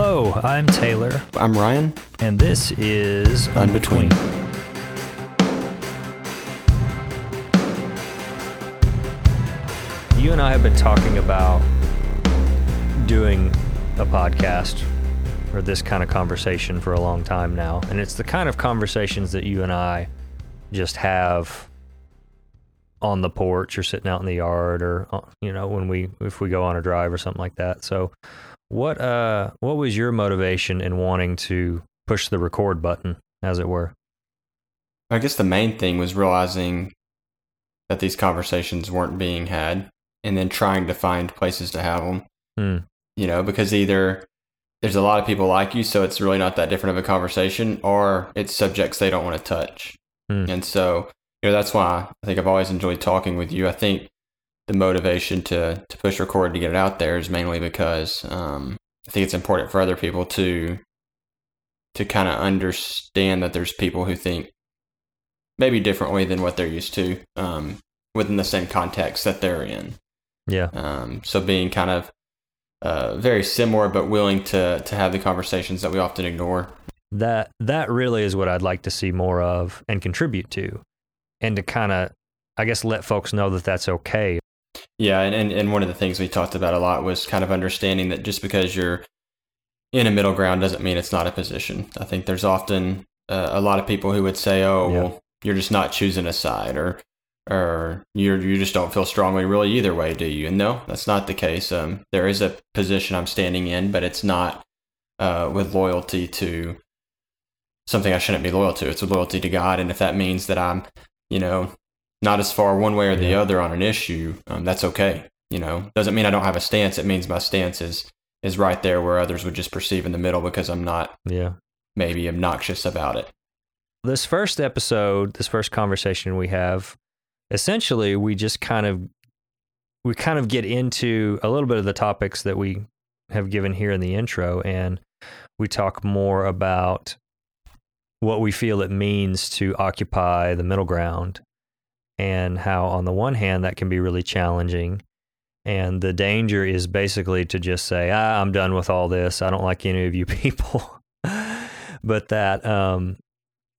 Hello, I'm Taylor, I'm Ryan. and this is Unbetween. You and I have been talking about doing a podcast or this kind of conversation for a long time now. And it's the kind of conversations that you and I just have on the porch or sitting out in the yard or uh, you know when we if we go on a drive or something like that. So what uh what was your motivation in wanting to push the record button as it were? I guess the main thing was realizing that these conversations weren't being had and then trying to find places to have them. Hmm. You know, because either there's a lot of people like you, so it's really not that different of a conversation, or it's subjects they don't want to touch. Hmm. And so, you know, that's why I think I've always enjoyed talking with you. I think the motivation to, to push record to get it out there is mainly because um, I think it's important for other people to to kind of understand that there's people who think maybe differently than what they're used to um, within the same context that they're in. Yeah. Um, so being kind of uh, very similar, but willing to to have the conversations that we often ignore. that that really is what I'd like to see more of and contribute to, and to kind of, I guess, let folks know that that's okay. Yeah, and, and and one of the things we talked about a lot was kind of understanding that just because you're in a middle ground doesn't mean it's not a position. I think there's often uh, a lot of people who would say, "Oh, Yeah. well, you're just not choosing a side," or or you you just don't feel strongly really either way, do you? And no, that's not the case. Um, there is a position I'm standing in, but it's not uh, with loyalty to something I shouldn't be loyal to. It's with loyalty to God, and if that means that I'm, you know, not as far one way or the other on an issue, um, that's okay. You know, doesn't mean I don't have a stance. It means my stance is is right there where others would just perceive in the middle because I'm not Yeah. maybe obnoxious about it. This first episode, this first conversation we have, essentially, we just kind of, we kind of get into a little bit of the topics that we have given here in the intro, and we talk more about what we feel it means to occupy the middle ground and how on the one hand that can be really challenging and the danger is basically to just say ah, i'm done with all this. I don't like any of you people. But that um,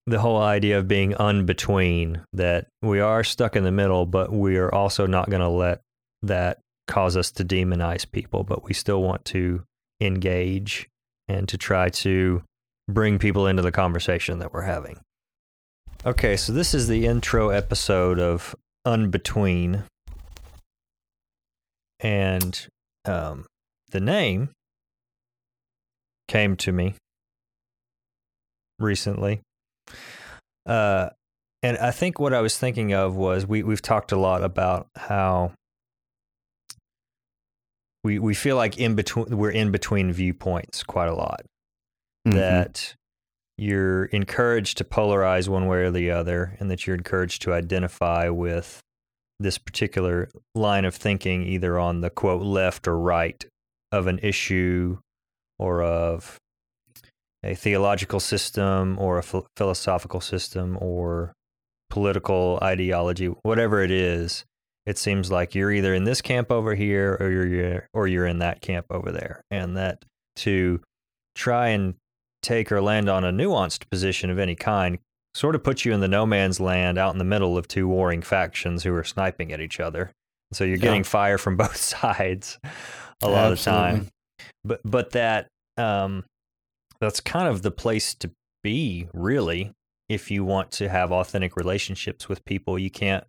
the whole idea of being unbetween that we are stuck in the middle but we are also not going to let that cause us to demonize people but we still want to engage and to try to bring people into the conversation that we're having Okay, so this is the intro episode of Unbetween. And um, the name came to me recently. Uh, and I think what I was thinking of was we, we've talked a lot about how we, we feel like in between, we're in between viewpoints quite a lot Mm-hmm. that you're encouraged to polarize one way or the other, and that you're encouraged to identify with this particular line of thinking, either on the quote left or right of an issue or of a theological system or a ph- philosophical system or political ideology, whatever it is. It seems like you're either in this camp over here or you're or you're in that camp over there, and that to try and take or land on a nuanced position of any kind sort of puts you in the no man's land out in the middle of two warring factions who are sniping at each other. So you're Yeah. getting fire from both sides a lot of the time. But but that um that's kind of the place to be really if you want to have authentic relationships with people. You can't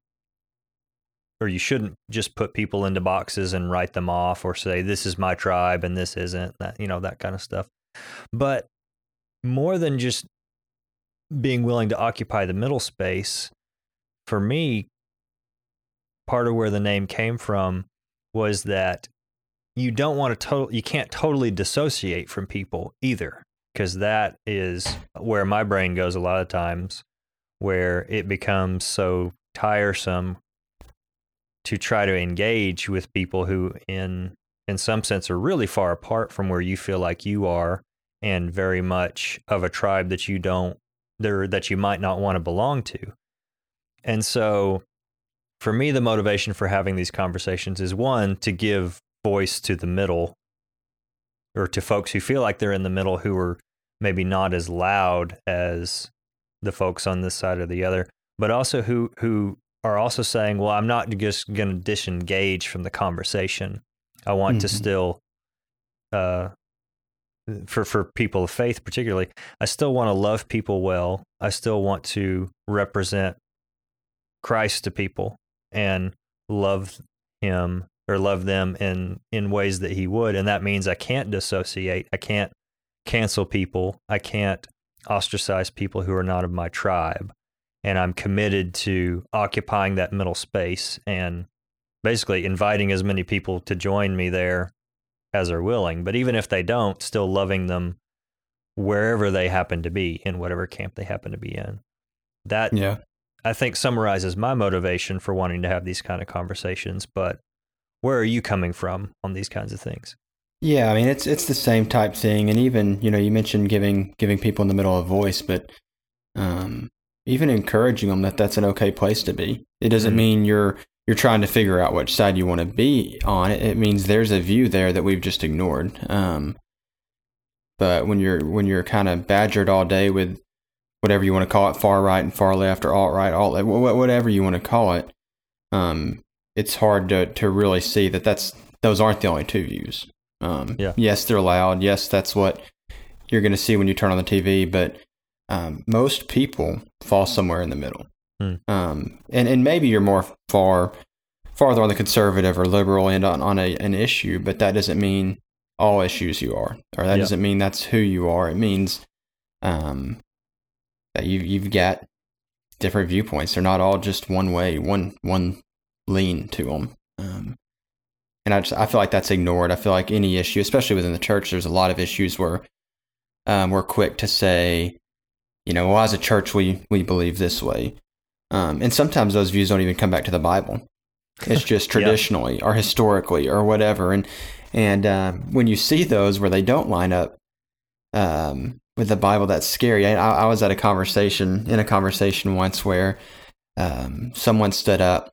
or you shouldn't just put people into boxes and write them off or say this is my tribe and this isn't that you know that kind of stuff. But more than just being willing to occupy the middle space, for me, part of where the name came from was that you don't want to total you can't totally dissociate from people either because that is where my brain goes a lot of times where it becomes so tiresome to try to engage with people who in in some sense are really far apart from where you feel like you are and very much of a tribe that you don't there that you might not want to belong to. And so for me the motivation for having these conversations is one to give voice to the middle or to folks who feel like they're in the middle who are maybe not as loud as the folks on this side or the other, but also who who are also saying, "Well, I'm not just going to disengage from the conversation. I want mm-hmm. to still, uh, for for people of faith particularly, I still want to love people well. I still want to represent Christ to people and love Him or love them in in ways that He would, and that means I can't dissociate. I can't cancel people. I can't ostracize people who are not of my tribe. And I'm committed to occupying that middle space and basically inviting as many people to join me there as are willing. But even if they don't, still loving them wherever they happen to be in whatever camp they happen to be in. That yeah. I think summarizes my motivation for wanting to have these kind of conversations. But where are you coming from on these kinds of things? Yeah, I mean it's it's the same type thing, and even you know you mentioned giving giving people in the middle a voice, but um, even encouraging them that that's an okay place to be. It doesn't mm-hmm. mean you're you're trying to figure out which side you want to be on. It, it means there's a view there that we've just ignored. Um, but when you're when you're kind of badgered all day with whatever you want to call it, far right and far left, or alt right, alt whatever you want to call it, um, it's hard to to really see that that's those aren't the only two views. Um, yeah. Yes, they're loud. Yes, that's what you're going to see when you turn on the TV. But um, most people fall somewhere in the middle. Hmm. Um, and and maybe you're more far farther on the conservative or liberal end on on a, an issue, but that doesn't mean all issues you are, or that doesn't mean that's who you are. It means um, that you you've got different viewpoints. They're not all just one way, one one lean to them. Um, and I just I feel like that's ignored. I feel like any issue, especially within the church, there's a lot of issues where um, we're quick to say, you know, well, as a church, we we believe this way, um, and sometimes those views don't even come back to the Bible. It's just traditionally yeah. or historically or whatever, and and uh, when you see those where they don't line up um, with the Bible, that's scary. I, I, was at a conversation in a conversation once where um, someone stood up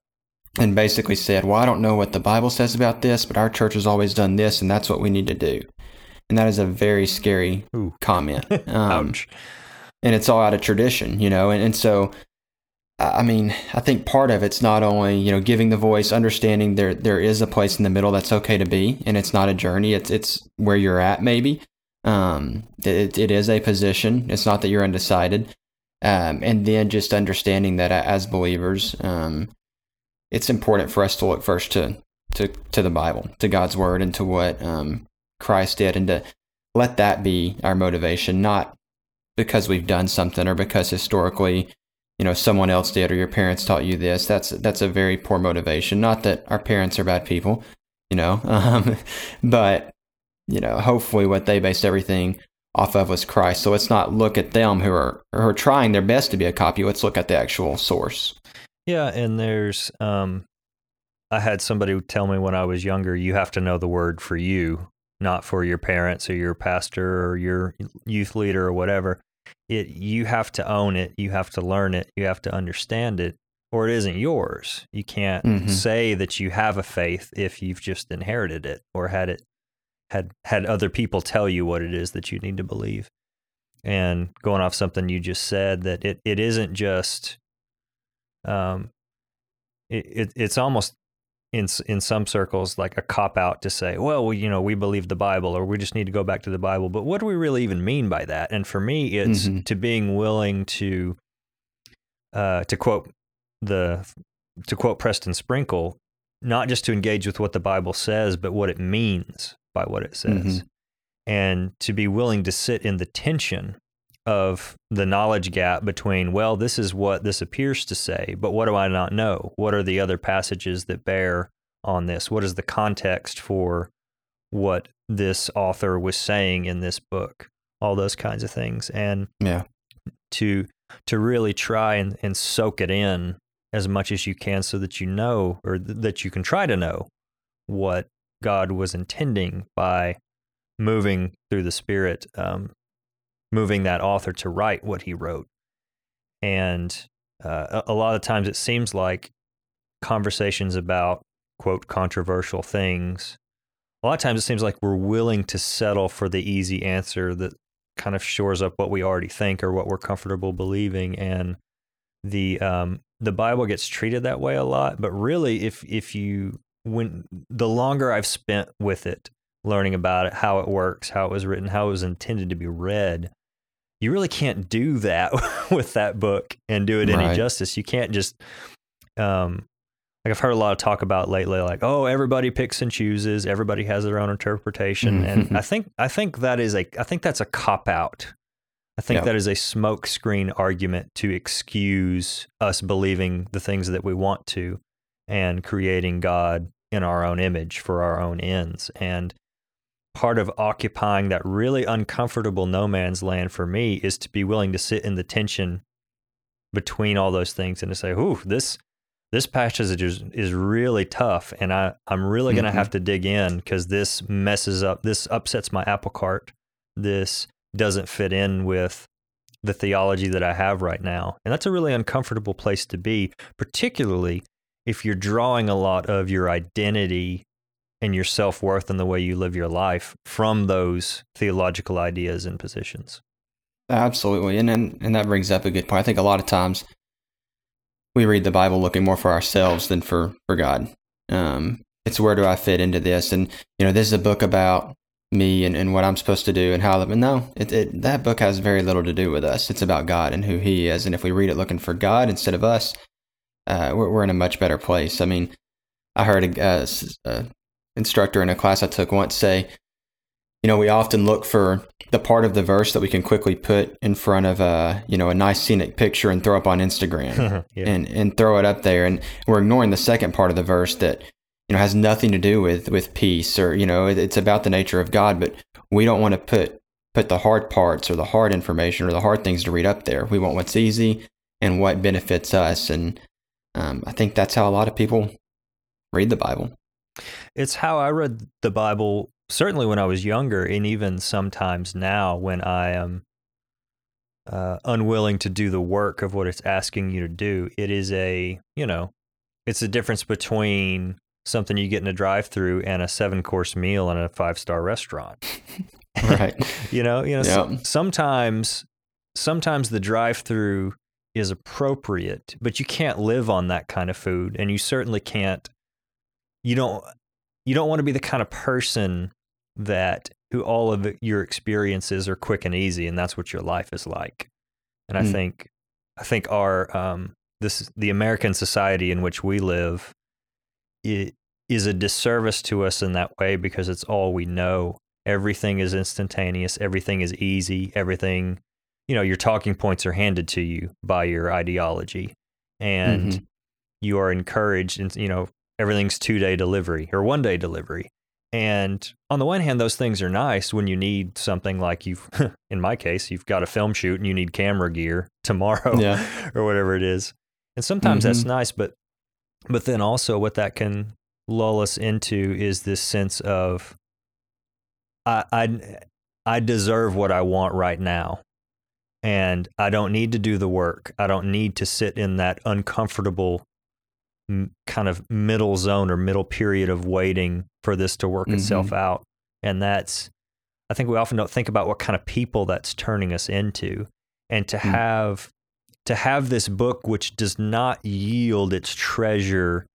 and basically said, Well, I don't know what the Bible says about this, but our church has always done this, and that's what we need to do. And that is a very scary Ooh. comment. Um, Ouch. And it's all out of tradition, you know? And, and so, I mean, I think part of it's not only, you know, giving the voice, understanding there there is a place in the middle that's okay to be, and it's not a journey, it's, it's where you're at, maybe. Um, it, it is a position. It's not that you're undecided. Um, and then just understanding that as believers, um, it's important for us to look first to to to the Bible, to God's word, and to what um, Christ did, and to let that be our motivation, not because we've done something or because historically, you know, someone else did or your parents taught you this. That's that's a very poor motivation. Not that our parents are bad people, you know, um, but you know, hopefully, what they based everything off of was Christ. So let's not look at them who are who are trying their best to be a copy. Let's look at the actual source. Yeah, and there's um I had somebody tell me when I was younger, you have to know the word for you, not for your parents or your pastor or your youth leader or whatever. It you have to own it, you have to learn it, you have to understand it, or it isn't yours. You can't mm-hmm. say that you have a faith if you've just inherited it or had it had had other people tell you what it is that you need to believe. And going off something you just said that it, it isn't just um, it, it, it's almost in in some circles like a cop out to say, well, we, you know, we believe the Bible, or we just need to go back to the Bible. But what do we really even mean by that? And for me, it's mm-hmm. to being willing to uh, to quote the to quote Preston Sprinkle, not just to engage with what the Bible says, but what it means by what it says, mm-hmm. and to be willing to sit in the tension of the knowledge gap between, well, this is what this appears to say, but what do I not know? What are the other passages that bear on this? What is the context for what this author was saying in this book? All those kinds of things. And yeah. to to really try and, and soak it in as much as you can so that you know or th- that you can try to know what God was intending by moving through the Spirit um, moving that author to write what he wrote. And uh, a, lot of times it seems like conversations about, quote, controversial things a lot of times it seems like we're willing to settle for the easy answer that kind of shores up what we already think or what we're comfortable believing and the um the bible gets treated that way a lot but really if if you when the longer i've spent with it learning about it how it works how it was written how it was intended to be read you really can't do that with that book and do it Right. any justice you can't just um like I've heard a lot of talk about lately, like, oh, everybody picks and chooses, everybody has their own interpretation. Mhm. And I think I think that is a I think that's a cop out. I think Yeah. that is a smokescreen argument to excuse us believing the things that we want to and creating God in our own image for our own ends. And part of occupying that really uncomfortable no man's land for me is to be willing to sit in the tension between all those things and to say, "Ooh, this this passage is is really tough, and I I'm really going to Mhm. have to dig in because this messes up, this upsets my apple cart. This doesn't fit in with the theology that I have right now, and that's a really uncomfortable place to be, particularly if you're drawing a lot of your identity and your self worth and the way you live your life from those theological ideas and positions. Absolutely, and and and that brings up a good point. I think a lot of times we read the Bible looking more for ourselves than for for God. Um, it's where do I fit into this? And you know, this is a book about me and, and what I'm supposed to do and how. But no, it, it that book has very little to do with us. It's about God and who He is. And if we read it looking for God instead of us, uh, we're we're in a much better place. I mean, I heard a, a a instructor in a class I took once say, you know, we often look for the part of the verse that we can quickly put in front of a you know a nice scenic picture and throw up on Instagram yeah. and and throw it up there. And we're ignoring the second part of the verse that you know has nothing to do with with peace or you know it's about the nature of God but we don't want to put put the hard parts or the hard information or the hard things to read up there. We want what's easy and what benefits us. And um, I think that's how a lot of people read the Bible It's how I read the Bible, certainly when I was younger, and even sometimes now when I am uh, unwilling to do the work of what it's asking you to do. It is a, you know, it's the difference between something you get in a drive through and a seven course meal in a five star restaurant. right you know, you know, Yeah. sometimes, sometimes the drive through is appropriate, but you can't live on that kind of food, and you certainly can't. You don't. You don't want to be the kind of person that who all of your experiences are quick and easy, and that's what your life is like. And I Mm. think, I think our um, this the American society in which we live, it is a disservice to us in that way because it's all we know everything is instantaneous everything is easy everything you know your talking points are handed to you by your ideology and Mhm. you are encouraged and you know everything's two day delivery or one day delivery and on the one hand those things are nice when you need something like you've in my case you've got a film shoot and you need camera gear tomorrow Yeah. or whatever it is and sometimes that's Mhm. nice but but then also what that can lull us into is this sense of I, I I deserve what I want right now. And I don't need to do the work. I don't need to sit in that uncomfortable m- kind of middle zone or middle period of waiting for this to work itself out. And that's, I think we often don't think about what kind of people that's turning us into. And to Mm. have, to have this book which does not yield its treasure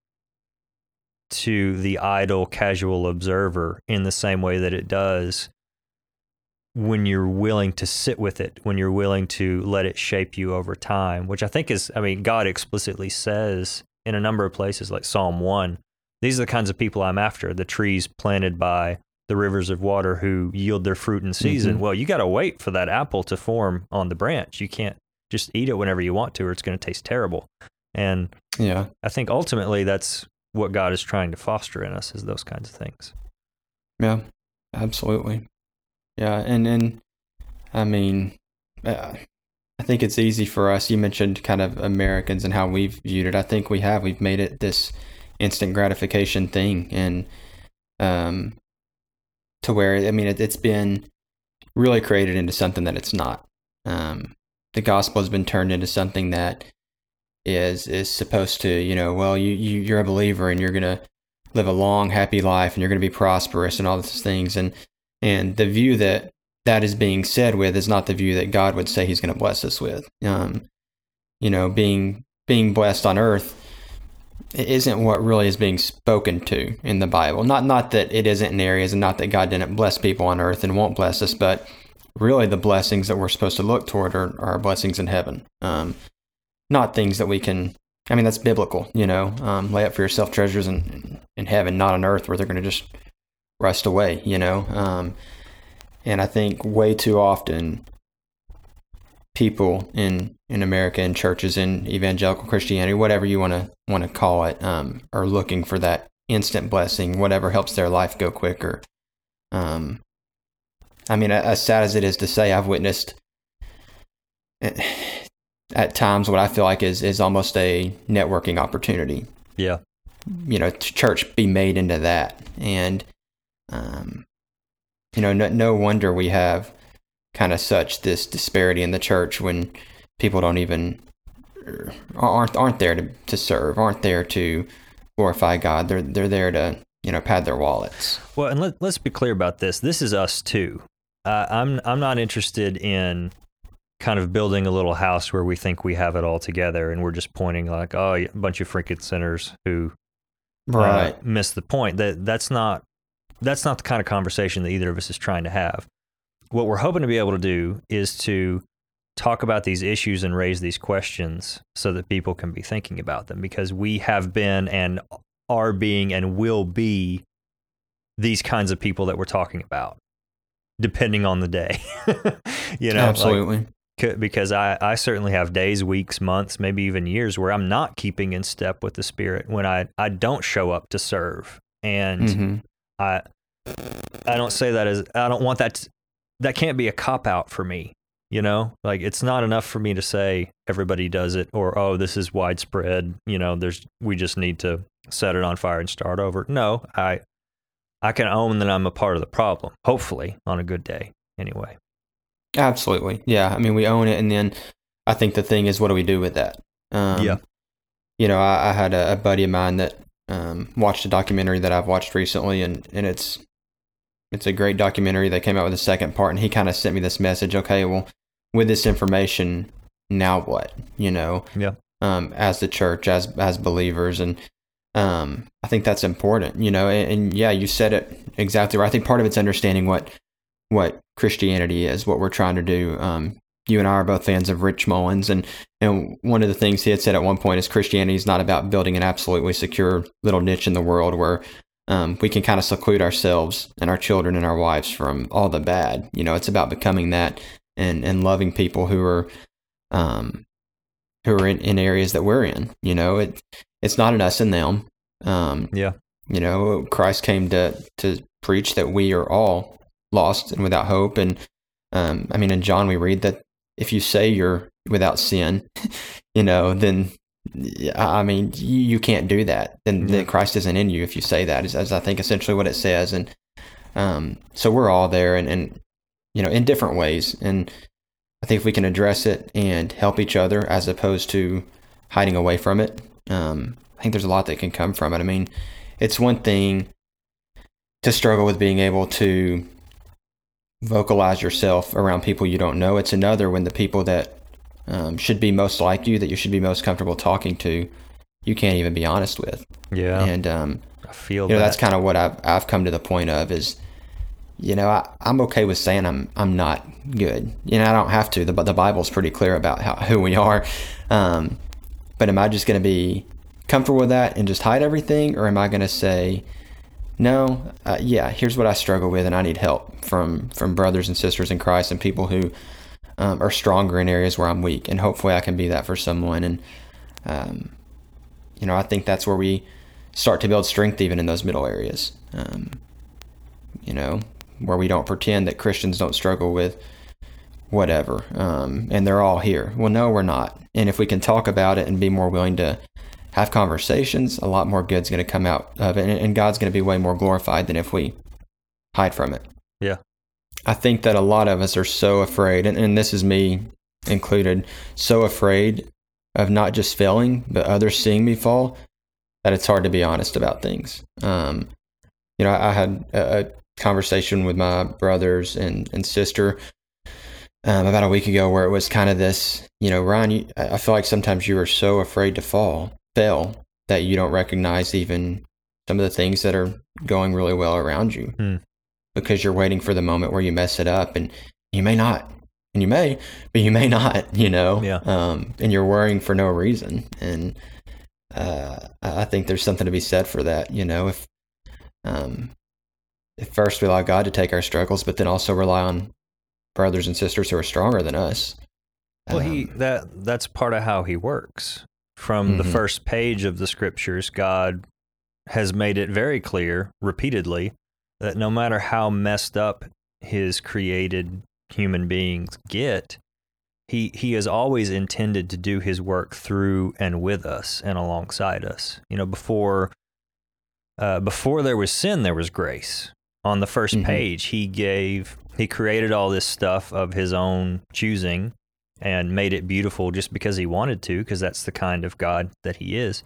to the idle casual observer in the same way that it does when you're willing to sit with it, when you're willing to let it shape you over time, which I think is, I mean, God explicitly says in a number of places, like Psalm 1, these are the kinds of people I'm after the trees planted by the rivers of water who yield their fruit in season. Mhm. Well, you got to wait for that apple to form on the branch. You can't just eat it whenever you want to, or it's going to taste terrible. And Yeah. I think ultimately that's what God is trying to foster in us is those kinds of things. Yeah, absolutely. Yeah, and and I mean, uh, I think it's easy for us. You mentioned kind of Americans and how we've viewed it. I think we have. We've made it this instant gratification thing, and um, to where I mean, it, it's been really created into something that it's not. Um, the gospel has been turned into something that is is supposed to, you know, well, you, you you're a believer and you're gonna live a long, happy life and you're to be prosperous and all these things. And, and the view that that is being said with is not the view that God would say he's going to bless us with. Um, you know, being, being blessed on earth isn't what really is being spoken to in the Bible. Not, not that it isn't in areas and not that God didn't bless people on earth and won't bless us, but really the blessings that we're supposed to look toward are, are blessings in heaven. Um, not things that we can I mean, that's biblical, you know. Um, lay up for yourself treasures in, in heaven, not on earth where they're going to just rust away, you know. And I think way too often people in in America in churches in evangelical Christianity, whatever you want to want to call it, um, are looking for that instant blessing, whatever helps their life go quicker. Um, I mean, as sad as it is to say, I've witnessed at times what I feel like is is almost a networking opportunity. Yeah. You know, church be made into that, and um, you know, no, no wonder we have kind of such this disparity in the church when people don't even uh, aren't aren't there to, to serve, aren't there to glorify God. They're they're there to you know pad their wallets. Well, and let, let's be clear about this. This is us too. Uh, I'm I'm not interested in kind of building a little house where we think we have it all together and we're just pointing like oh a bunch of freaking sinners who right uh, miss the point that that's not that's not the kind of conversation that either of us is trying to have what we're hoping to be able to do is to talk about these issues and raise these questions so that people can be thinking about them because we have been and are being and will be these kinds of people that we're talking about depending on the day you know absolutely like, because I, I certainly have days, weeks, months, maybe even years where I'm not keeping in step with the Spirit when I, I don't show up to serve. And mm-hmm. I I don't say that as I don't want that to, that can't be a cop out for me. You know, like it's not enough for me to say everybody does it or oh this is widespread. You know, there's we just need to set it on fire and start over. No, I I can own that I'm a part of the problem. Hopefully, on a good day, anyway. Absolutely. Yeah. I mean, we own it. And then I think the thing is, what do we do with that? Um, yeah. You know, I, I had a, a, buddy of mine that um, watched a documentary that I've watched recently, and, and it's it's a great documentary. They came out with a second part, and he kind of sent me this message. Okay, well, with this information, now what? You know, yeah. Um, as the church, as as believers, and um, I think that's important. You know, and, and yeah, you said it exactly right. I think part of it's understanding what what Christianity is, what we're trying to do. Um, you and I are both fans of Rich Mullins, and and one of the things he had said at one point is Christianity is not about building an absolutely secure little niche in the world where um, we can kind of seclude ourselves and our children and our wives from all the bad. You know, it's about becoming that and and loving people who are um, who are in, in areas that we're in. You know, it it's not an us and them. Um, yeah. You know, Christ came to to preach that we are all lost and without hope. And um, I mean, in John, we read that if you say you're without sin, you know, then I mean, you, you can't do that. Then, then Christ isn't in you if you say that, is, as I think essentially what it says. And um, so we're all there and, and, you know, in different ways. And I think if we can address it and help each other as opposed to hiding away from it, um, I think there's a lot that can come from it. I mean, it's one thing to struggle with being able to vocalize yourself around people you don't know. It's another when the people that um, should be most like you, that you should be most comfortable talking to, you can't even be honest with. Yeah. And um, I feel you know, that. that's kind of what I've I've come to the point of is, you know, I, I'm okay with saying I'm I'm not good. You know, I don't have to. The the Bible's pretty clear about how who we are. Um, but am I just going to be comfortable with that and just hide everything, or am I going to say? No, uh, yeah, here's what I struggle with, and I need help from from brothers and sisters in Christ and people who um, are stronger in areas where I'm weak, and hopefully I can be that for someone. And um, you know, I think that's where we start to build strength even in those middle areas. Um, you know, where we don't pretend that Christians don't struggle with whatever, um, and they're all here. Well, no, we're not. And if we can talk about it and be more willing to have conversations, a lot more good's going to come out of it. And God's going to be way more glorified than if we hide from it. Yeah. I think that a lot of us are so afraid, and, and this is me included, so afraid of not just failing, but others seeing me fall that it's hard to be honest about things. Um, you know, I, I had a, a, conversation with my brothers and, and sister um, about a week ago where it was kind of this, you know, Ryan, you, I feel like sometimes you are so afraid to fall, fail, that you don't recognize even some of the things that are going really well around you Mm. because you're waiting for the moment where you mess it up and you may not and you may but you may not you know Yeah. um, and you're worrying for no reason and uh, I think there's something to be said for that you know if um, if first we allow God to take our struggles but then also rely on brothers and sisters who are stronger than us Well, he um, that that's part of how he works. From the Mhm. first page of the scriptures, God has made it very clear repeatedly that no matter how messed up his created human beings get, he he has always intended to do his work through and with us and alongside us. You know, before uh, before there was sin, there was grace. On the 1st Mhm. page, he gave he created all this stuff of his own choosing and made it beautiful just because he wanted to, because that's the kind of God that he is.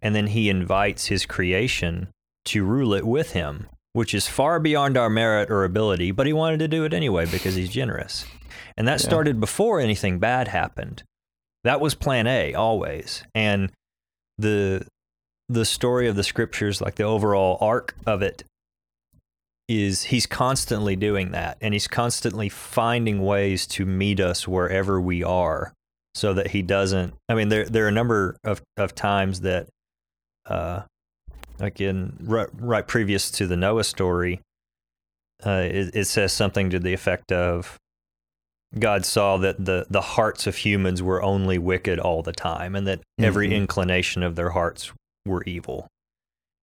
And then he invites his creation to rule it with him, which is far beyond our merit or ability, but he wanted to do it anyway because he's generous. And that Yeah. started before anything bad happened. That was plan A always. And the the story of the scriptures, like the overall arc of it, is he's constantly doing that and he's constantly finding ways to meet us wherever we are so that he doesn't i mean there there are a number of, of times that uh like in right, right previous to the noah story uh it, it says something to the effect of god saw that the the hearts of humans were only wicked all the time and that every Mhm. inclination of their hearts were evil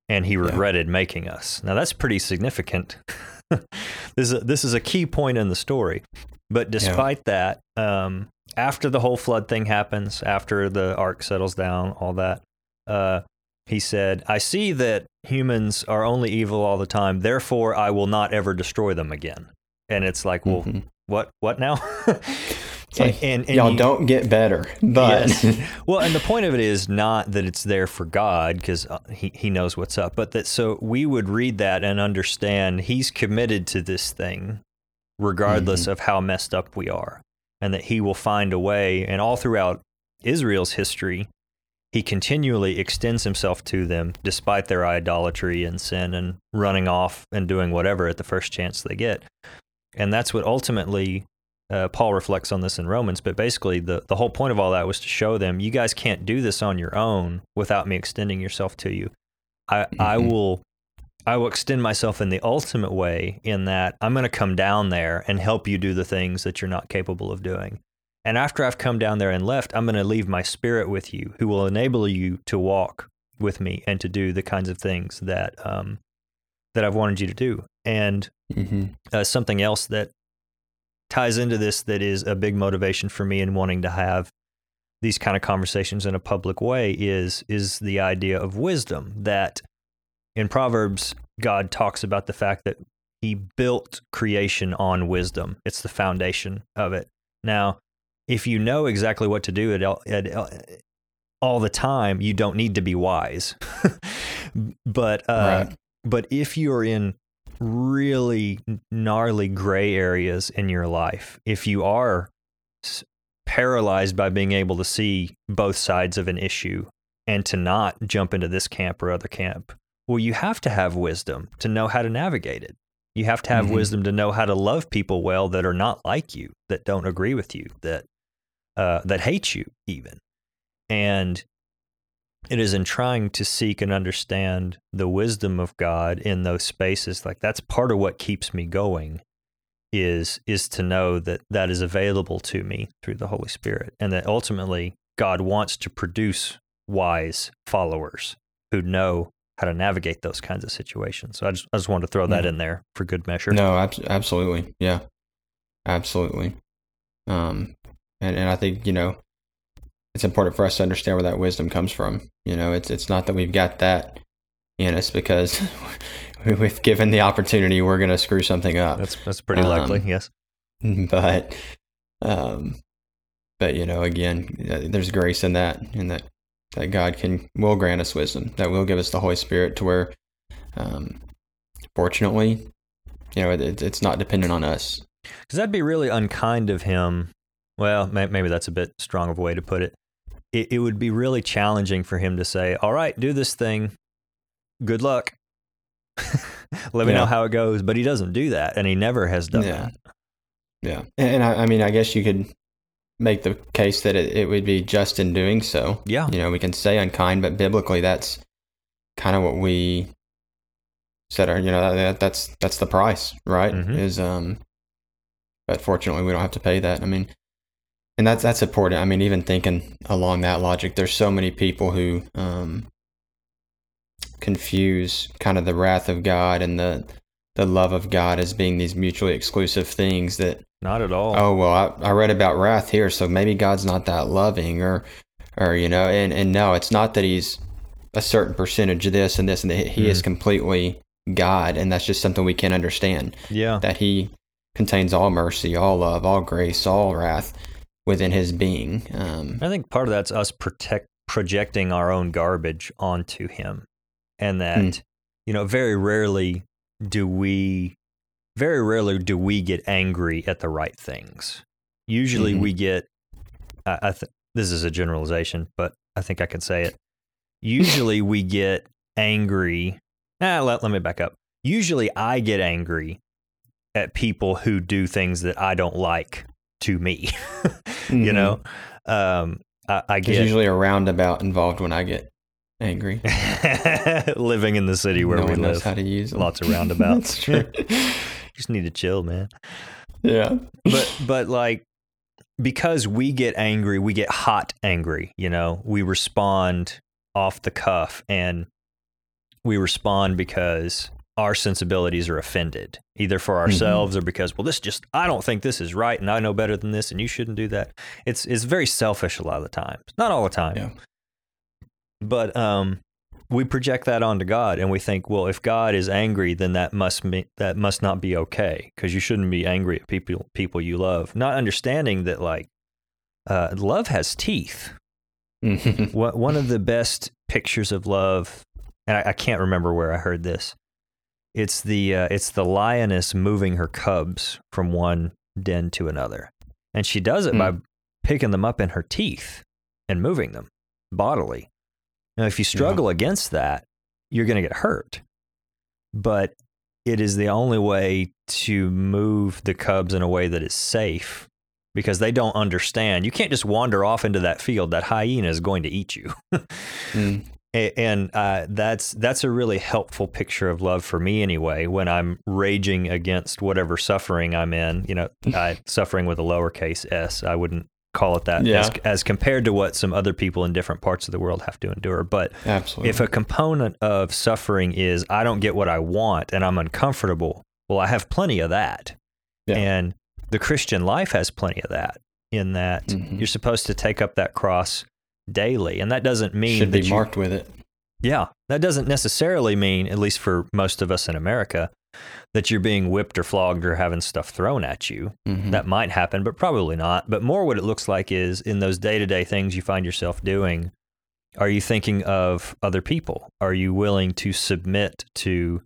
and he Yeah. regretted making us. Now that's pretty significant. this is a, this is a key point in the story. But despite that, um, after the whole flood thing happens, after the ark settles down, all that, uh, he said, "I see that humans are only evil all the time. Therefore, I will not ever destroy them again." And it's like, well, Mhm. what what now? Like, and, and y'all you- don't get better but Yes. Well, and the point of it is not that it's there for God because uh, he, he knows what's up, but that so we would read that and understand he's committed to this thing regardless mm-hmm. of how messed up we are, and that he will find a way. And all throughout Israel's history, he continually extends himself to them despite their idolatry and sin and running off and doing whatever at the first chance they get. And that's what ultimately uh, Paul reflects on this in Romans, but basically the, the whole point of all that was to show them you guys can't do this on your own without me extending yourself to you. I, I Mhm. will I will extend myself in the ultimate way in that I'm going to come down there and help you do the things that you're not capable of doing. And after I've come down there and left, I'm going to leave my spirit with you who will enable you to walk with me and to do the kinds of things that um, that I've wanted you to do. And Mhm. uh, something else that ties into this that is a big motivation for me in wanting to have these kind of conversations in a public way is is the idea of wisdom that in proverbs god talks about the fact that he built creation on wisdom. It's the foundation of it. Now if you know exactly what to do at, all- at all the time you don't need to be wise. But uh, Right. but if you're in really gnarly gray areas in your life, if you are paralyzed by being able to see both sides of an issue and to not jump into this camp or other camp, well, you have to have wisdom to know how to navigate it. You have to have Mhm. wisdom to know how to love people well that are not like you, that don't agree with you, that uh, that hate you even. And it is in trying to seek and understand the wisdom of God in those spaces like that's part of what keeps me going is is to know that that is available to me through the Holy Spirit and that ultimately God wants to produce wise followers who know how to navigate those kinds of situations. So I just I just wanted to throw that Mhm. in there for good measure. No, abs- absolutely. Yeah. Absolutely. Um and, and I think, you know, it's important for us to understand where that wisdom comes from. You know, it's it's not that we've got that in us because we've given the opportunity we're going to screw something up. That's that's pretty Um, likely, yes. but um but you know, again, uh, there's grace in that in that that God can will grant us wisdom, that will give us the Holy Spirit to where, um, fortunately, you know, it, it's not dependent on us. Because that'd be really unkind of him. Well, maybe that's a bit strong of a way to put it. It. It would be really challenging for him to say, "All right, do this thing. Good luck. Let me Yeah. know how it goes." But he doesn't do that, and he never has done Yeah. that. Yeah, and, and I, I mean, I guess you could make the case that it, it would be just in doing so. Yeah. You know, we can say unkind, but biblically, that's kind of what we said. Our, you know, that, that's that's the price, right? Mhm. Is um, but fortunately, we don't have to pay that. I mean, and that's that's important. I mean, even thinking along that logic, there's so many people who um confuse kind of the wrath of God and the the love of God as being these mutually exclusive things that Not at all. oh well I, I read about wrath here so maybe god's not that loving or or you know and and no it's not that he's a certain percentage of this and this and that he is completely god and that's just something we can't understand yeah. that he contains all mercy all love all grace all wrath within his being um I think part of that's us protect projecting our own garbage onto him, and that Mm. you know very rarely do we, very rarely do we get angry at the right things. Usually Mhm. we get. I, I th- this is a generalization, but I think I can say it. Usually we get angry. Ah, let, let me back up. Usually I get angry at people who do things that I don't like to me. you Mhm. know? Um i, I there's get usually a roundabout involved when i get angry. Living in the city where no we live. how to use them. lots of roundabouts. that's true just need to chill man. Yeah. But but like because we get angry we get hot angry you know? We respond off the cuff and we respond because our sensibilities are offended either for ourselves or because well this just i don't think this is right and i know better than this and you shouldn't do that it's it's very selfish a lot of the times not all the time Yeah. but um we project that onto God and we think, well, if God is angry, then that must be, that must not be okay because you shouldn't be angry at people people you love. Not understanding that like uh, love has teeth. One of the best pictures of love, and I, I can't remember where I heard this. It's the uh, it's the lioness moving her cubs from one den to another, and she does it by picking them up in her teeth and moving them bodily. Now, if you struggle against that, you're going to get hurt. But it is the only way to move the cubs in a way that is safe because they don't understand. You can't just wander off into that field. That hyena is going to eat you. Mm. And uh, that's that's a really helpful picture of love for me anyway when i'm raging against whatever suffering i'm in you know I, suffering with a lowercase s i wouldn't call it that as, Yeah. as compared to what some other people in different parts of the world have to endure but Absolutely. if a component of suffering is i don't get what i want and i'm uncomfortable well i have plenty of that Yeah. and the christian life has plenty of that in that Mhm. you're supposed to take up that cross daily and that doesn't mean should that be you- marked with it. yeah, that doesn't necessarily mean, at least for most of us in America, that you're being whipped or flogged or having stuff thrown at you. Mhm. That might happen, but probably not. But more what it looks like is in those day to day things you find yourself doing, are you thinking of other people? Are you willing to submit to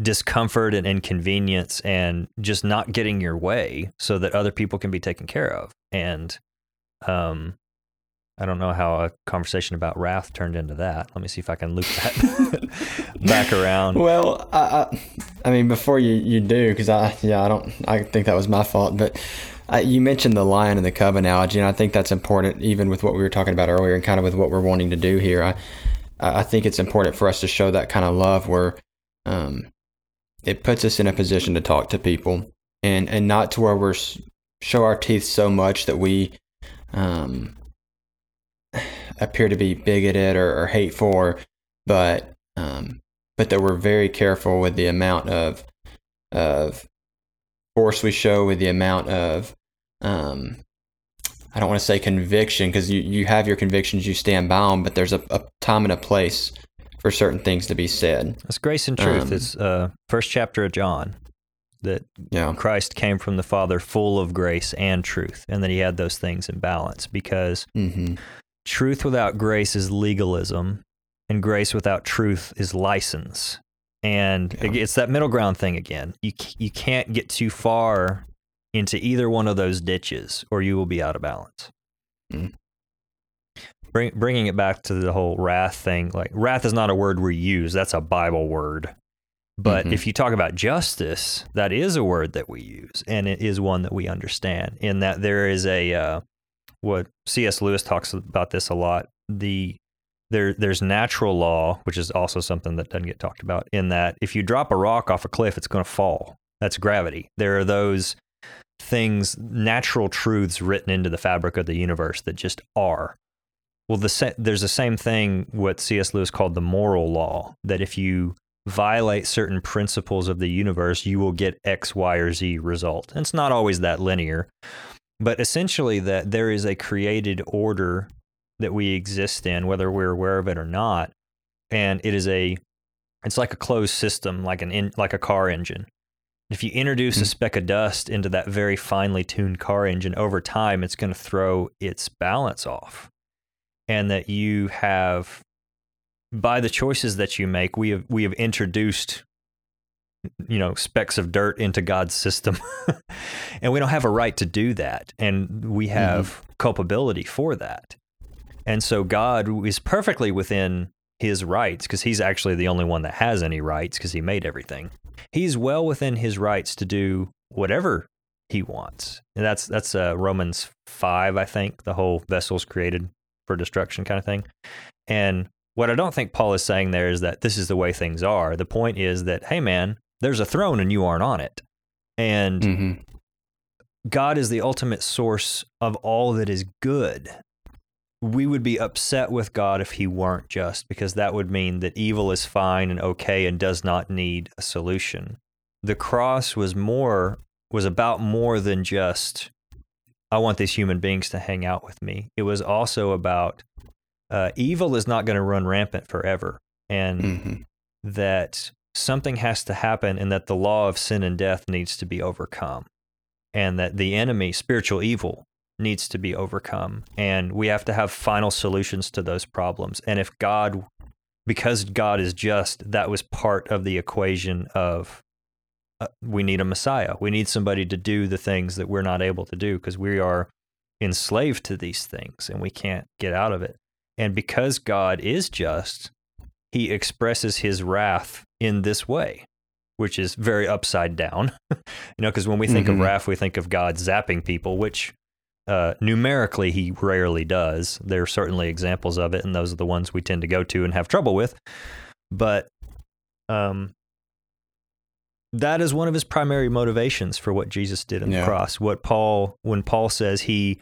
discomfort and inconvenience and just not getting your way so that other people can be taken care of? And um, I don't know how a conversation about wrath turned into that. Let me see if I can loop that back around. Well, I, I, mean, before you, you do, because I, yeah, I don't, I think that was my fault, but I, you mentioned the lion and the cub analogy, and I think that's important, even with what we were talking about earlier, and kind of with what we're wanting to do here. I, I think it's important for us to show that kind of love where, um, it puts us in a position to talk to people, and and not to where we're show our teeth so much that we, um, appear to be bigoted or, or hateful, or, but um, but that we're very careful with the amount of of force we show, with the amount of um, I don't want to say conviction because you, you have your convictions, you stand by them, but there's a, a time and a place for certain things to be said. That's grace and truth. Um, it's uh, first chapter of John that Yeah. Christ came from the Father full of grace and truth, and that he had those things in balance because hmm truth without grace is legalism, and grace without truth is license. And Yeah. it's that middle ground thing again. You you can't get too far into either one of those ditches, or you will be out of balance. Mm. Bring, bringing it back to the whole wrath thing, like wrath is not a word we use. That's a Bible word. But Mhm. if you talk about justice, that is a word that we use, and it is one that we understand. In that there is a uh, what C.S. Lewis talks about this a lot. The there there's natural law, which is also something that doesn't get talked about. In that if you drop a rock off a cliff, it's going to fall. That's gravity. There are those things, natural truths written into the fabric of the universe that just are. Well, the there's the same thing what C.S. Lewis called the moral law. That if you violate certain principles of the universe, you will get X, Y, or Z result. And it's not always that linear, but essentially that there is a created order that we exist in, whether we're aware of it or not. And it is a, it's like a closed system, like an in, like a car engine. If you introduce a Mm. speck of dust into that very finely tuned car engine over time, it's going to throw its balance off. And that you have by the choices that you make, we have we have introduced you know specks of dirt into God's system, and we don't have a right to do that, and we have culpability for that, and so God is perfectly within His rights because He's actually the only one that has any rights because He made everything. He's well within His rights to do whatever He wants, and that's that's uh, Romans five, I think, the whole vessels created for destruction kind of thing, and what I don't think Paul is saying there is that this is the way things are. The point is that, hey, man, there's a throne and you aren't on it. And hmm God is the ultimate source of all that is good. We would be upset with God if he weren't just, because that would mean that evil is fine and okay and does not need a solution. The cross was more, was about more than just, I want these human beings to hang out with me. It was also about uh, evil is not going to run rampant forever. And mm-hmm. that something has to happen and that the law of sin and death needs to be overcome. And that the enemy spiritual evil needs to be overcome. And we have to have final solutions to those problems. And if god because god is just that was part of the equation of uh, we need a messiah. We need somebody to do the things that we're not able to do because we are enslaved to these things and we can't get out of it. And because god is just he expresses his wrath in this way, which is very upside down. you know, because when we think Mhm. of wrath, we think of God zapping people, which uh, numerically he rarely does. There are certainly examples of it, and those are the ones we tend to go to and have trouble with. But um, that is one of his primary motivations for what Jesus did on Yeah. the cross. What Paul, when Paul says he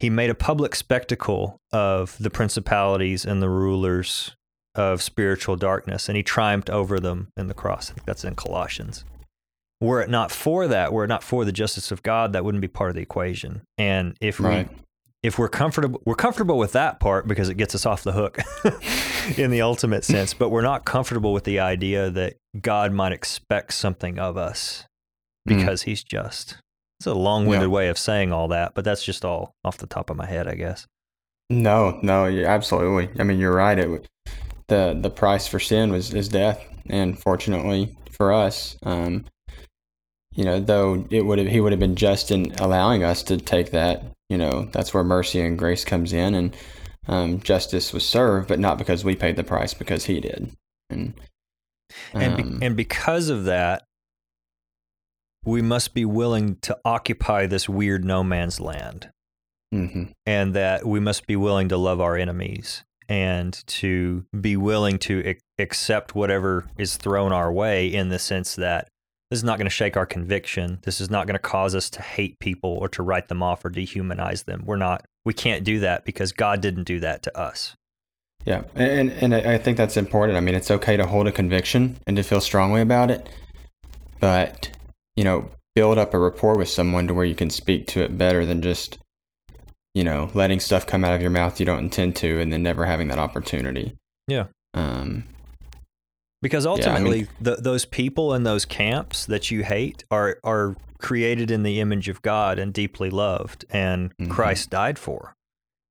he made a public spectacle of the principalities and the rulers of spiritual darkness, and he triumphed over them in the cross. I think that's in Colossians. Were it not for that, were it not for the justice of God, that wouldn't be part of the equation. And if Right. we if we're comfortable we're comfortable with that part because it gets us off the hook in the ultimate sense, but we're not comfortable with the idea that God might expect something of us Mm. because he's just. It's a long-winded Yeah. way of saying all that, but that's just all off the top of my head, I guess. No, no, absolutely. I mean, you're right. It the the price for sin was is death, and fortunately for us, um, you know, though it would have he would have been just in allowing us to take that. You know, that's where mercy and grace comes in, and um, justice was served, but not because we paid the price, because he did. And and be, um, and because of that, we must be willing to occupy this weird no man's land, mhm, and that we must be willing to love our enemies and to be willing to ac- accept whatever is thrown our way in the sense that this is not going to shake our conviction. This is not going to cause us to hate people or to write them off or dehumanize them. We're not. We can't do that because God didn't do that to us. Yeah, and and I think that's important. I mean, it's okay to hold a conviction and to feel strongly about it, but you know, build up a rapport with someone to where you can speak to it better than just you know letting stuff come out of your mouth you don't intend to, and then never having that opportunity. Yeah. Um. Because I mean- ultimately, those people in those camps that you hate are are created in the image of God and deeply loved, and Mhm. Christ died for.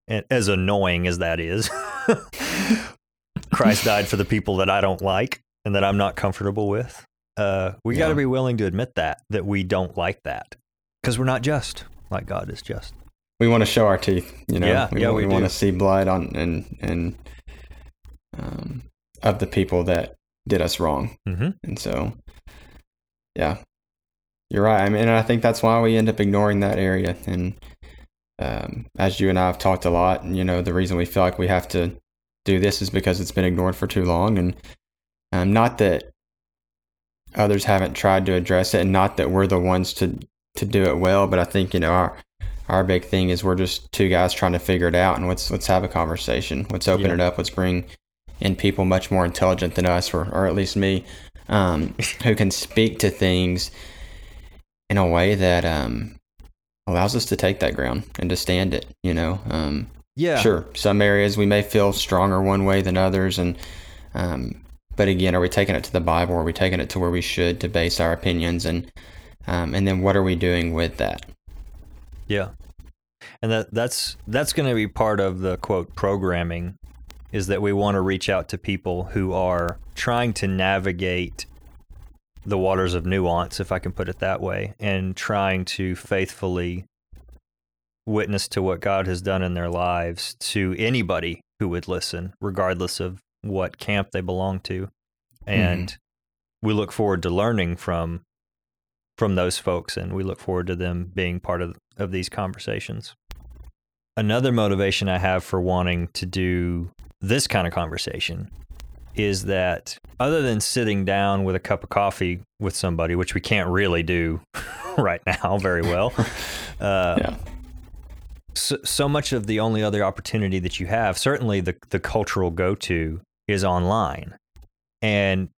and as annoying as that is, Christ died for the people that I don't like and that I'm not comfortable with. Uh, we got to be willing to admit that that we don't like that because we're not just like God is just. We want to show our teeth. You know, Yeah, we, yeah, want- we we want to see blood on and and um, of the people that did us wrong. Mm-hmm. And so, yeah, you're right. I mean, I think that's why we end up ignoring that area. And um, as you and I have talked a lot, and you know, the reason we feel like we have to do this is because it's been ignored for too long. And um, not that others haven't tried to address it, and not that we're the ones to to do it well, but I think you know our our big thing is we're just two guys trying to figure it out, and let's let's have a conversation. Let's open Yeah. it up. Let's bring in people much more intelligent than us, or or at least me, um, who can speak to things in a way that um, allows us to take that ground and to stand it. You know, um, Yeah. sure, some areas we may feel stronger one way than others, and um, but again, are we taking it to the Bible? Or are we taking it to where we should to base our opinions and um, and then what are we doing with that? Yeah. And that that's that's going to be part of the quote programming is that we want to reach out to people who are trying to navigate the waters of nuance if I can put it that way and trying to faithfully witness to what God has done in their lives to anybody who would listen regardless of what camp they belong to. Mm-hmm. And we look forward to learning from from those folks and we look forward to them being part of, of these conversations. Another motivation I have for wanting to do this kind of conversation is that other than sitting down with a cup of coffee with somebody, which we can't really do right now very well, uh, Yeah. so, so much of the only other opportunity that you have, certainly the, the cultural go to, is online. And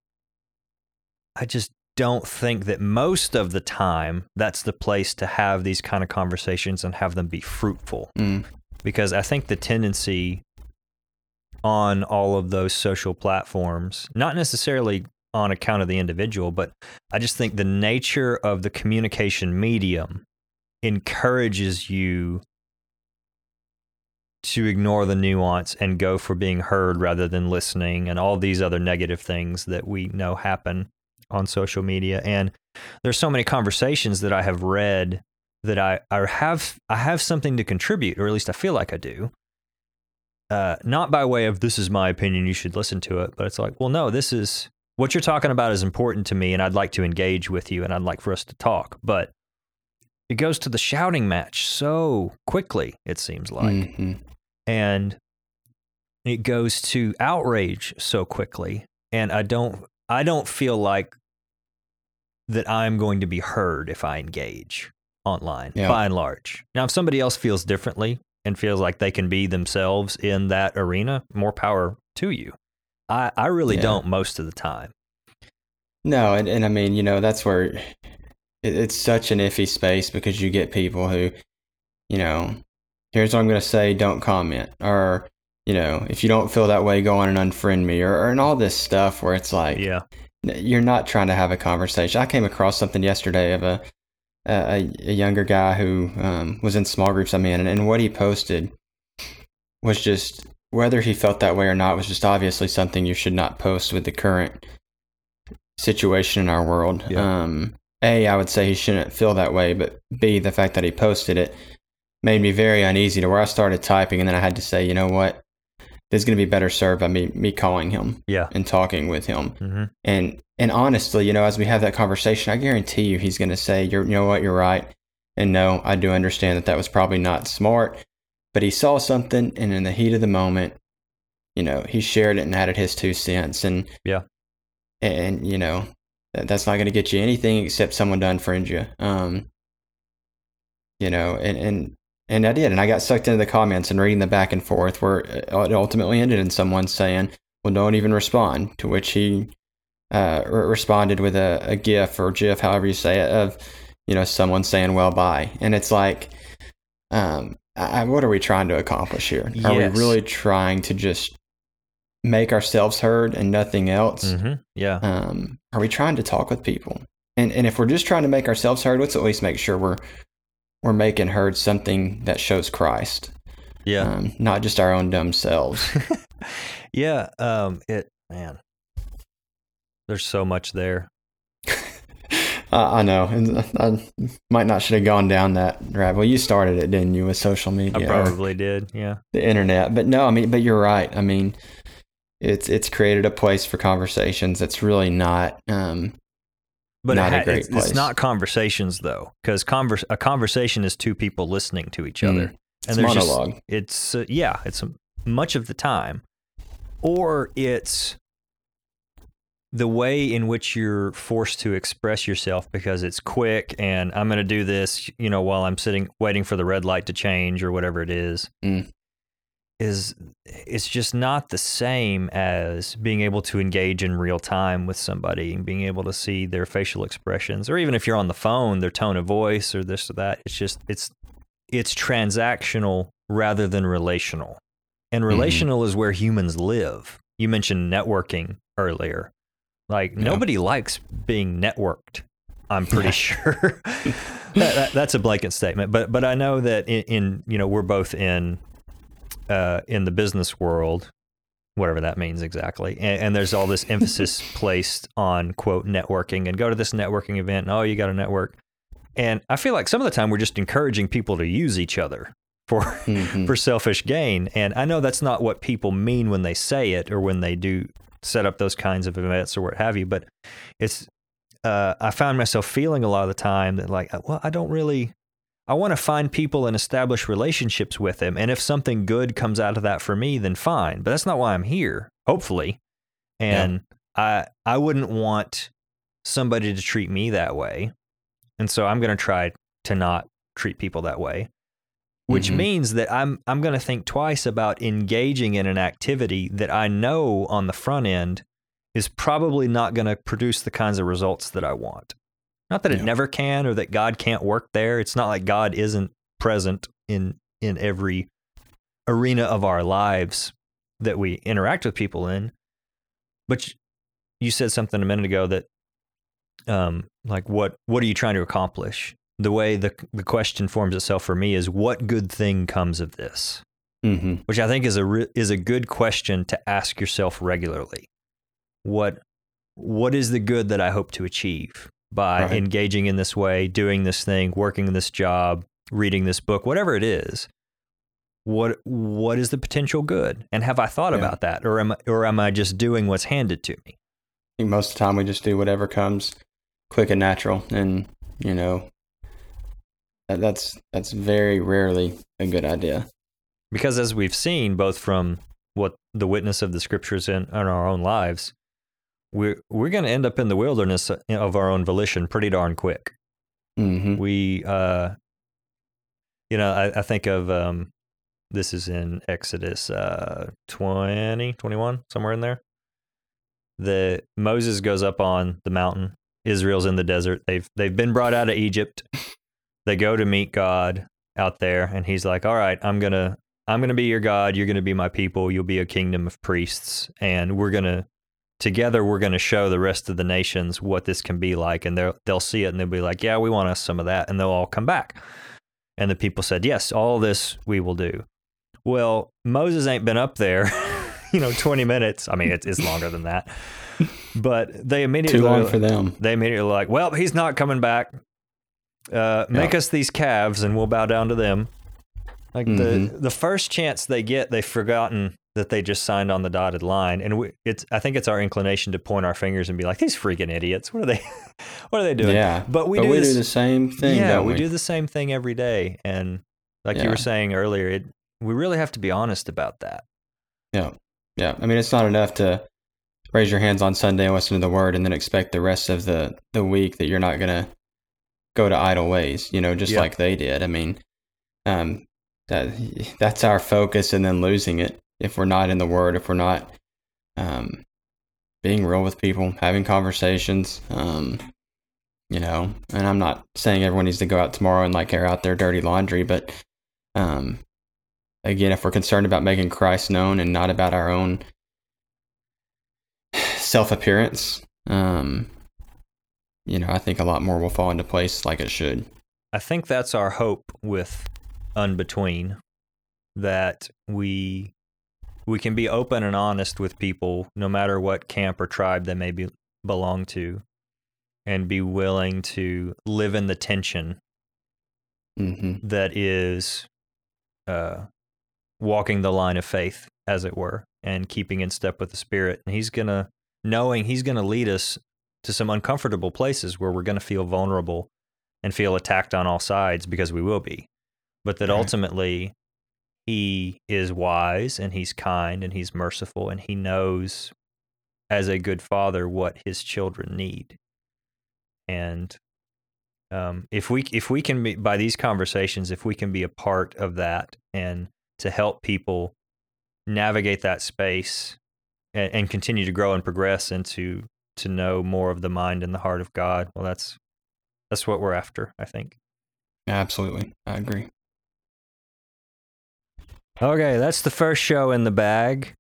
I just don't think that most of the time that's the place to have these kind of conversations and have them be fruitful. Mm. Because I think the tendency on all of those social platforms, not necessarily on account of the individual, but I just think the nature of the communication medium encourages you to ignore the nuance and go for being heard rather than listening and all these other negative things that we know happen on social media and there's so many conversations that I have read that I, I have I have something to contribute or at least I feel like I do. Uh, not by way of this is my opinion you should listen to it but it's like well no this is what you're talking about is important to me and I'd like to engage with you and I'd like for us to talk. But it goes to the shouting match so quickly it seems like. Mhm. and it goes to outrage so quickly and i don't i don't feel like that i'm going to be heard if i engage online Yeah. by and large now if somebody else feels differently and feels like they can be themselves in that arena more power to you i i really Yeah. don't most of the time No, and, and I mean, you know, that's where it, it's such an iffy space because you get people who, you know, here's what I'm going to say, don't comment. Or, you know, if you don't feel that way, go on and unfriend me. Or, or and all this stuff where it's like, yeah you're not trying to have a conversation. I came across something yesterday of a a, a younger guy who um, was in small groups I'm in, and, and what he posted was just whether he felt that way or not was just obviously something you should not post with the current situation in our world. Yeah. Um, a, I would say he shouldn't feel that way, but B, the fact that he posted it made me very uneasy to where I started typing, and then I had to say, you know what, this is going to be better served by me me calling him yeah and talking with him. hmm And and honestly, you know, as we have that conversation, I guarantee you he's going to say, "You're, you know what, you're right." And no, I do understand that that was probably not smart, but he saw something, and in the heat of the moment, you know, he shared it and added his two cents, and Yeah. and you know, that, that's not going to get you anything except someone to unfriend you. Um, you know, and and and I did, and I got sucked into the comments and reading the back and forth, where it ultimately ended in someone saying, "Well, don't even respond," to which he uh, re- responded with a, a GIF or GIF, however you say it, of you know someone saying "well, bye," and it's like, um, I, what are we trying to accomplish here? Are we really trying to just make ourselves heard and nothing else? hmm yeah Um, are we trying to talk with people? And and if we're just trying to make ourselves heard, let's at least make sure we're we're making heard something that shows Christ. Yeah. um, not just our own dumb selves. yeah. Um, it, man, there's so much there. I, I know, and I might not should have gone down that rabbit. Well, you started it, didn't you, with social media? I probably did. Yeah. the internet. But no, I mean, but you're right. I mean, it's it's created a place for conversations that's really not. Um, But Not it a ha- great it's, it's not conversations though, because converse, a conversation is two people listening to each Mm. other, it's there's just- monologue. it's uh, yeah, it's um, much of the time, or it's the way in which you're forced to express yourself because it's quick and I'm going to do this, you know, while I'm sitting waiting for the red light to change or whatever it is. Mm. Is it's just not the same as being able to engage in real time with somebody and being able to see their facial expressions, or even if you're on the phone, their tone of voice or this or that. It's just it's it's transactional rather than relational. And Mhm. relational is where humans live. You mentioned networking earlier. Like Yeah. nobody likes being networked. I'm pretty sure that, that- that's a blanket statement, but but I know that in, in you know we're both in uh, in the business world, whatever that means exactly, and, and there's all this emphasis placed on quote networking and go to this networking event and oh you got to network, and I feel like some of the time we're just encouraging people to use each other for Mhm. for selfish gain. And I know that's not what people mean when they say it or when they do set up those kinds of events or what have you. But it's, uh, I found myself feeling a lot of the time that, like, well, I don't really, I want to find people and establish relationships with them. And if something good comes out of that for me, then fine. But that's not why I'm here, hopefully. And I, I wouldn't want somebody to treat me that way. And so I'm going to try to not treat people that way which Mhm. means that I'm I'm going to think twice about engaging in an activity that I know on the front end is probably not going to produce the kinds of results that I want. Not that it Yeah. never can or that God can't work there. It's not like God isn't present in in every arena of our lives that we interact with people in. But you said something a minute ago that um like what what are you trying to accomplish? the way the the question forms itself for me is what good thing comes of this, Mhm. which I think is a re- is a good question to ask yourself regularly. What what is the good that I hope to achieve by Right. engaging in this way, doing this thing, working this job, reading this book, whatever it is? What what is the potential good? And have I thought Yeah. about that, or am I, or am I just doing what's handed to me? I think most of the time we just do whatever comes quick and natural, and you know, that, that's that's very rarely a good idea. Because as we've seen, both from what the witness of the scriptures in, in our own lives, we're we're going to end up in the wilderness of our own volition pretty darn quick. hmm We, uh, you know, I, I think of um, this is in Exodus uh, 20, 21, somewhere in there. The Moses goes up on the mountain. Israel's in the desert. They've they've been brought out of Egypt. They go to meet God out there, and he's like, "All right, I'm gonna I'm gonna be your God. You're gonna be my people. You'll be a kingdom of priests, and we're gonna together we're gonna show the rest of the nations what this can be like, and they'll they'll see it, and they'll be like, "Yeah, we want us some of that," and they'll all come back. And the people said, "Yes, all this we will do." Well, Moses ain't been up there, you know, 20 minutes. I mean, it's, it's longer than that. But they immediately Too long for them. they immediately were like, well, he's not coming back. Uh, make us these calves and we'll bow down to them. Like the Mhm. the first chance they get, they've forgotten that they just signed on the dotted line, and we, it's I think it's our inclination to point our fingers and be like, these freaking idiots. What are they? what are they doing? Yeah, But we but do we this, do the same thing. yeah, we we do the same thing every day, and like you were saying earlier, it we really have to be honest about that. Yeah. Yeah. I mean, it's not enough to raise your hands on Sunday and listen to the word and then expect the rest of the, the week that you're not going to go to idle ways, you know, just Yeah. like they did. I mean, um, that that's our focus and then losing it if we're not in the word, if we're not um, being real with people, having conversations, um, you know, and I'm not saying everyone needs to go out tomorrow and like air out their dirty laundry, but um, again, if we're concerned about making Christ known and not about our own self appearance, um, you know, I think a lot more will fall into place like it should. I think that's our hope with Unbetween that we we can be open and honest with people no matter what camp or tribe they may be belong to and be willing to live in the tension Mm-hmm. that is uh, walking the line of faith, as it were, and keeping in step with the Spirit. And He's gonna knowing He's gonna lead us to some uncomfortable places where we're gonna feel vulnerable and feel attacked on all sides because we will be, but that Right. ultimately He is wise and He's kind and He's merciful and He knows as a good father what His children need. And um, if we if we can be by these conversations, if we can be a part of that and to help people navigate that space and, and continue to grow and progress and to to know more of the mind and the heart of God, well, that's that's what we're after, I think. Absolutely. I agree. Okay, that's the first show in the bag.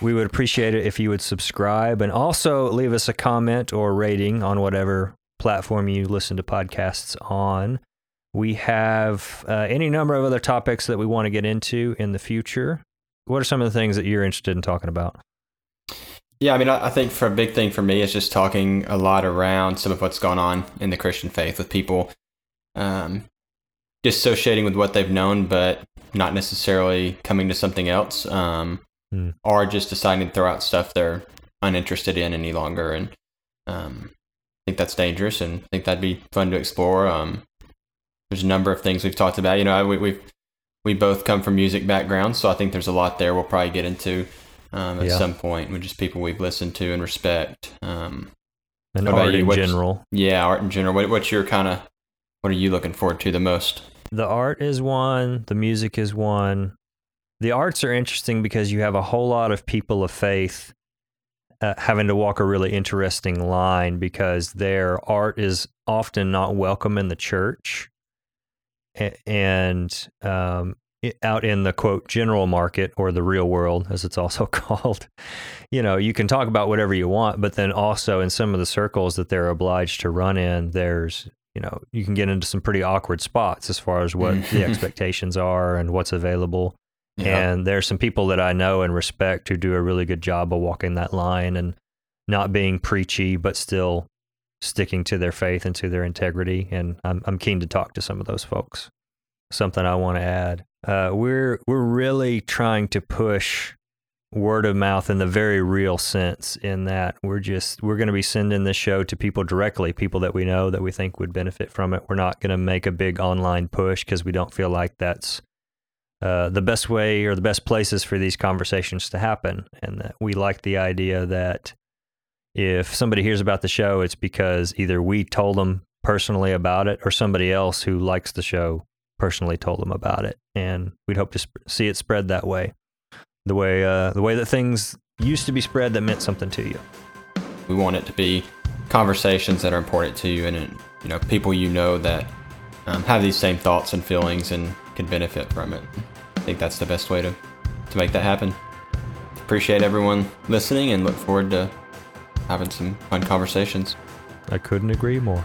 We would appreciate it if you would subscribe and also leave us a comment or rating on whatever platform you listen to podcasts on. We have uh, any number of other topics that we want to get into in the future. What are some of the things that you're interested in talking about? Yeah, I mean, I think for a big thing for me is just talking a lot around some of what's going on in the Christian faith with people um, dissociating with what they've known, but not necessarily coming to something else, um, Hmm. or just deciding to throw out stuff they're uninterested in any longer. And um, I think that's dangerous, and I think that'd be fun to explore. Um, there's a number of things we've talked about. You know, I, we, we've we both come from music backgrounds, so I think there's a lot there we'll probably get into um, at Yeah. some point with just people we've listened to and respect. Um, And art in general. yeah, art in general. What, what's your kind of what are you looking forward to the most? The art is one, the music is one. The arts are interesting because you have a whole lot of people of faith uh, having to walk a really interesting line because their art is often not welcome in the church. And um, out in the quote general market or the real world, as it's also called, you know, you can talk about whatever you want, but then also in some of the circles that they're obliged to run in, there's you know, you can get into some pretty awkward spots as far as what the expectations are and what's available. And there's some people that I know and respect who do a really good job of walking that line and not being preachy, but still sticking to their faith and to their integrity. And I'm, I'm keen to talk to some of those folks. Something I want to add. Uh, we're we're really trying to push word of mouth in the very real sense in that we're just we're going to be sending this show to people directly people that we know that we think would benefit from it. We're not going to make a big online push because we don't feel like that's uh, the best way or the best places for these conversations to happen. And that we like the idea that if somebody hears about the show it's because either we told them personally about it or somebody else who likes the show personally told them about it. And we'd hope to sp- see it spread that way the way uh, the way that things used to be spread that meant something to you. we want it to be conversations that are important to you and you know people you know that um, have these same thoughts and feelings and can benefit from it i think that's the best way to to make that happen appreciate everyone listening and look forward to having some fun conversations I couldn't agree more.